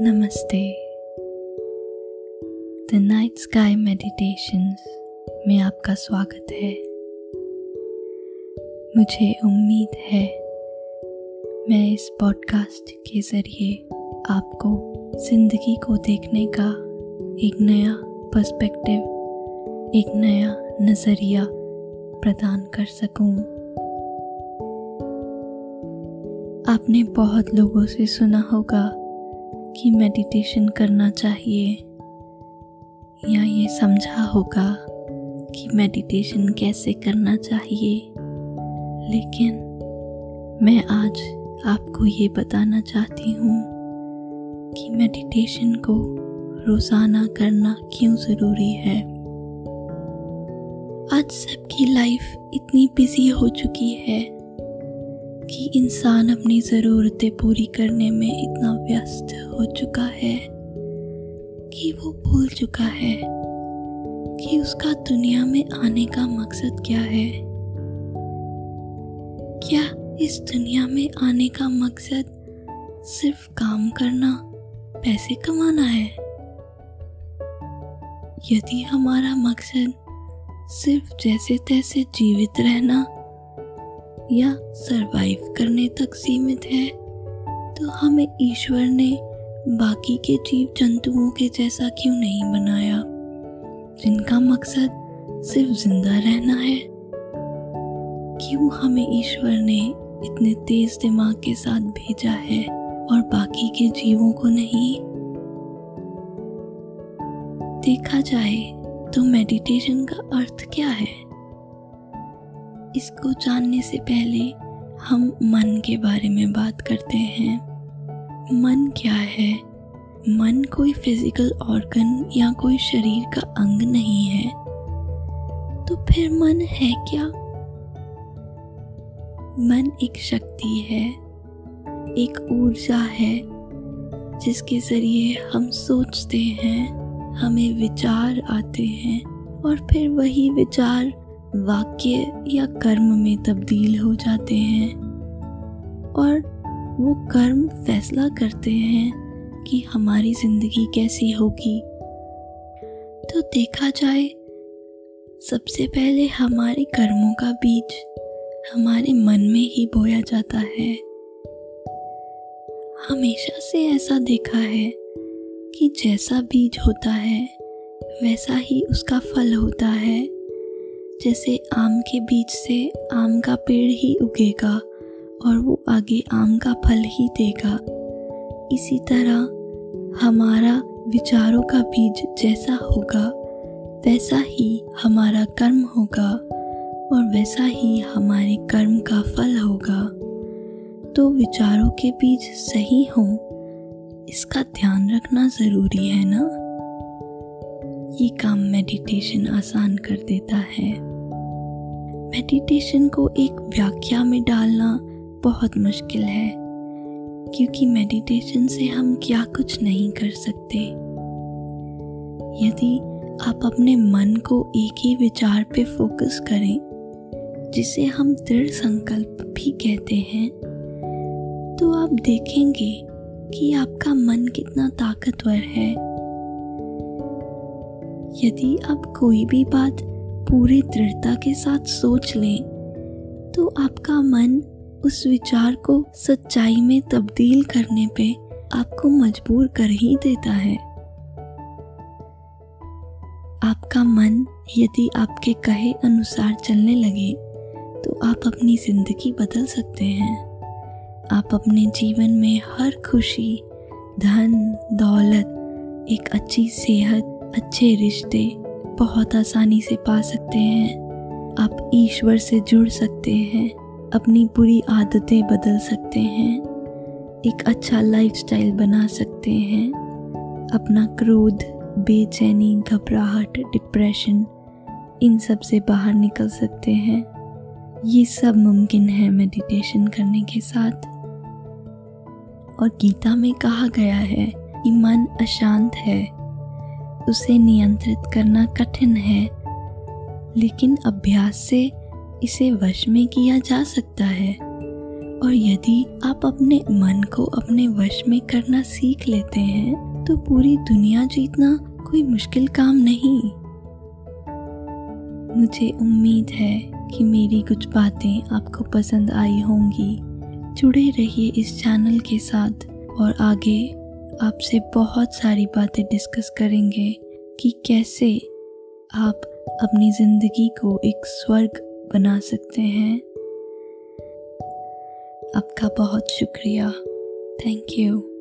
नमस्ते the night sky meditations में आपका स्वागत है मुझे उम्मीद है मैं इस पॉडकास्ट के ज़रिए आपको ज़िंदगी को देखने का एक नया पर्सपेक्टिव एक नया नज़रिया प्रदान कर सकूँ। आपने बहुत लोगों से सुना होगा कि मेडिटेशन करना चाहिए। या ये समझा होगा कि मेडिटेशन कैसे करना चाहिए। लेकिन मैं आज आपको ये बताना चाहती हूँ कि मेडिटेशन को रोज़ाना करना क्यों ज़रूरी है? आज सबकी लाइफ इतनी बिज़ी हो चुकी है कि इंसान अपनी ज़रूरतें पूरी करने में इतना व्यस्त हो चुका है कि वो भूल चुका है कि उसका दुनिया में आने का मकसद क्या है। क्या इस दुनिया में आने का मकसद सिर्फ़ काम करना, पैसे कमाना है? यदि हमारा मकसद सिर्फ़ जैसे तैसे जीवित रहना या सरवाइव करने तक सीमित है तो हमें ईश्वर ने बाकी के जीव जंतुओं के जैसा क्यों नहीं बनाया? जिनका मकसद सिर्फ़ ज़िंदा रहना है। क्यों हमें ईश्वर ने इतने तेज दिमाग के साथ भेजा है और बाकी के जीवों को नहीं? देखा जाए तो मेडिटेशन का अर्थ क्या है? इसको जानने से पहले हम मन के बारे में बात करते हैं। मन क्या है? मन कोई फ़िज़िकल ऑर्गन या कोई शरीर का अंग नहीं है। तो फिर मन है क्या? मन एक शक्ति है, एक ऊर्जा है, जिसके ज़रिए हम सोचते हैं, हमें विचार आते हैं और फिर वही विचार वाक्य या कर्म में तब्दील हो जाते हैं और वो कर्म फैसला करते हैं कि हमारी ज़िंदगी कैसी होगी। तो देखा जाए, सबसे पहले हमारे कर्मों का बीज हमारे मन में ही बोया जाता है। हमेशा से ऐसा देखा है कि जैसा बीज होता है, वैसा ही उसका फल होता है। जैसे आम के बीज से आम का पेड़ ही उगेगा और वो आगे आम का फल ही देगा। इसी तरह हमारा विचारों का बीज जैसा होगा, वैसा ही हमारा कर्म होगा और वैसा ही हमारे कर्म का फल होगा। तो विचारों के बीज सही हों, इसका ध्यान रखना ज़रूरी है ना? ये काम मेडिटेशन आसान कर देता है। मेडिटेशन को एक व्याख्या में डालना बहुत मुश्किल है, क्योंकि मेडिटेशन से हम क्या कुछ नहीं कर सकते। यदि आप अपने मन को एक ही विचार पे फोकस करें, जिसे हम दृढ़ संकल्प भी कहते हैं तो आप देखेंगे कि आपका मन कितना ताकतवर है। यदि आप कोई भी बात पूरी दृढ़ता के साथ सोच लें तो आपका मन उस विचार को सच्चाई में तब्दील करने पे आपको मजबूर कर ही देता है। आपका मन यदि आपके कहे अनुसार चलने लगे तो आप अपनी ज़िंदगी बदल सकते हैं। आप अपने जीवन में हर खुशी, धन, दौलत, एक अच्छी सेहत अच्छे रिश्ते बहुत आसानी से पा सकते हैं। आप ईश्वर से जुड़ सकते हैं, अपनी बुरी आदतें बदल सकते हैं, एक अच्छा लाइफस्टाइल बना सकते हैं। अपना क्रोध, बेचैनी, घबराहट डिप्रेशन इन सबसे बाहर निकल सकते हैं। ये सब मुमकिन है मेडिटेशन करने के साथ। और गीता में कहा गया है, कि मन अशांत है उसे नियंत्रित करना कठिन है, लेकिन अभ्यास से इसे वश में किया जा सकता है। और यदि आप अपने मन को अपने वश में करना सीख लेते हैं तो पूरी दुनिया जीतना कोई मुश्किल काम नहीं। मुझे उम्मीद है कि मेरी कुछ बातें आपको पसंद आई होंगी। जुड़े रहिए इस चैनल के साथ और आगे आपसे बहुत सारी बातें डिस्कस करेंगे कि कैसे आप अपनी ज़िंदगी को एक स्वर्ग बना सकते हैं। आपका बहुत शुक्रिया। Thank you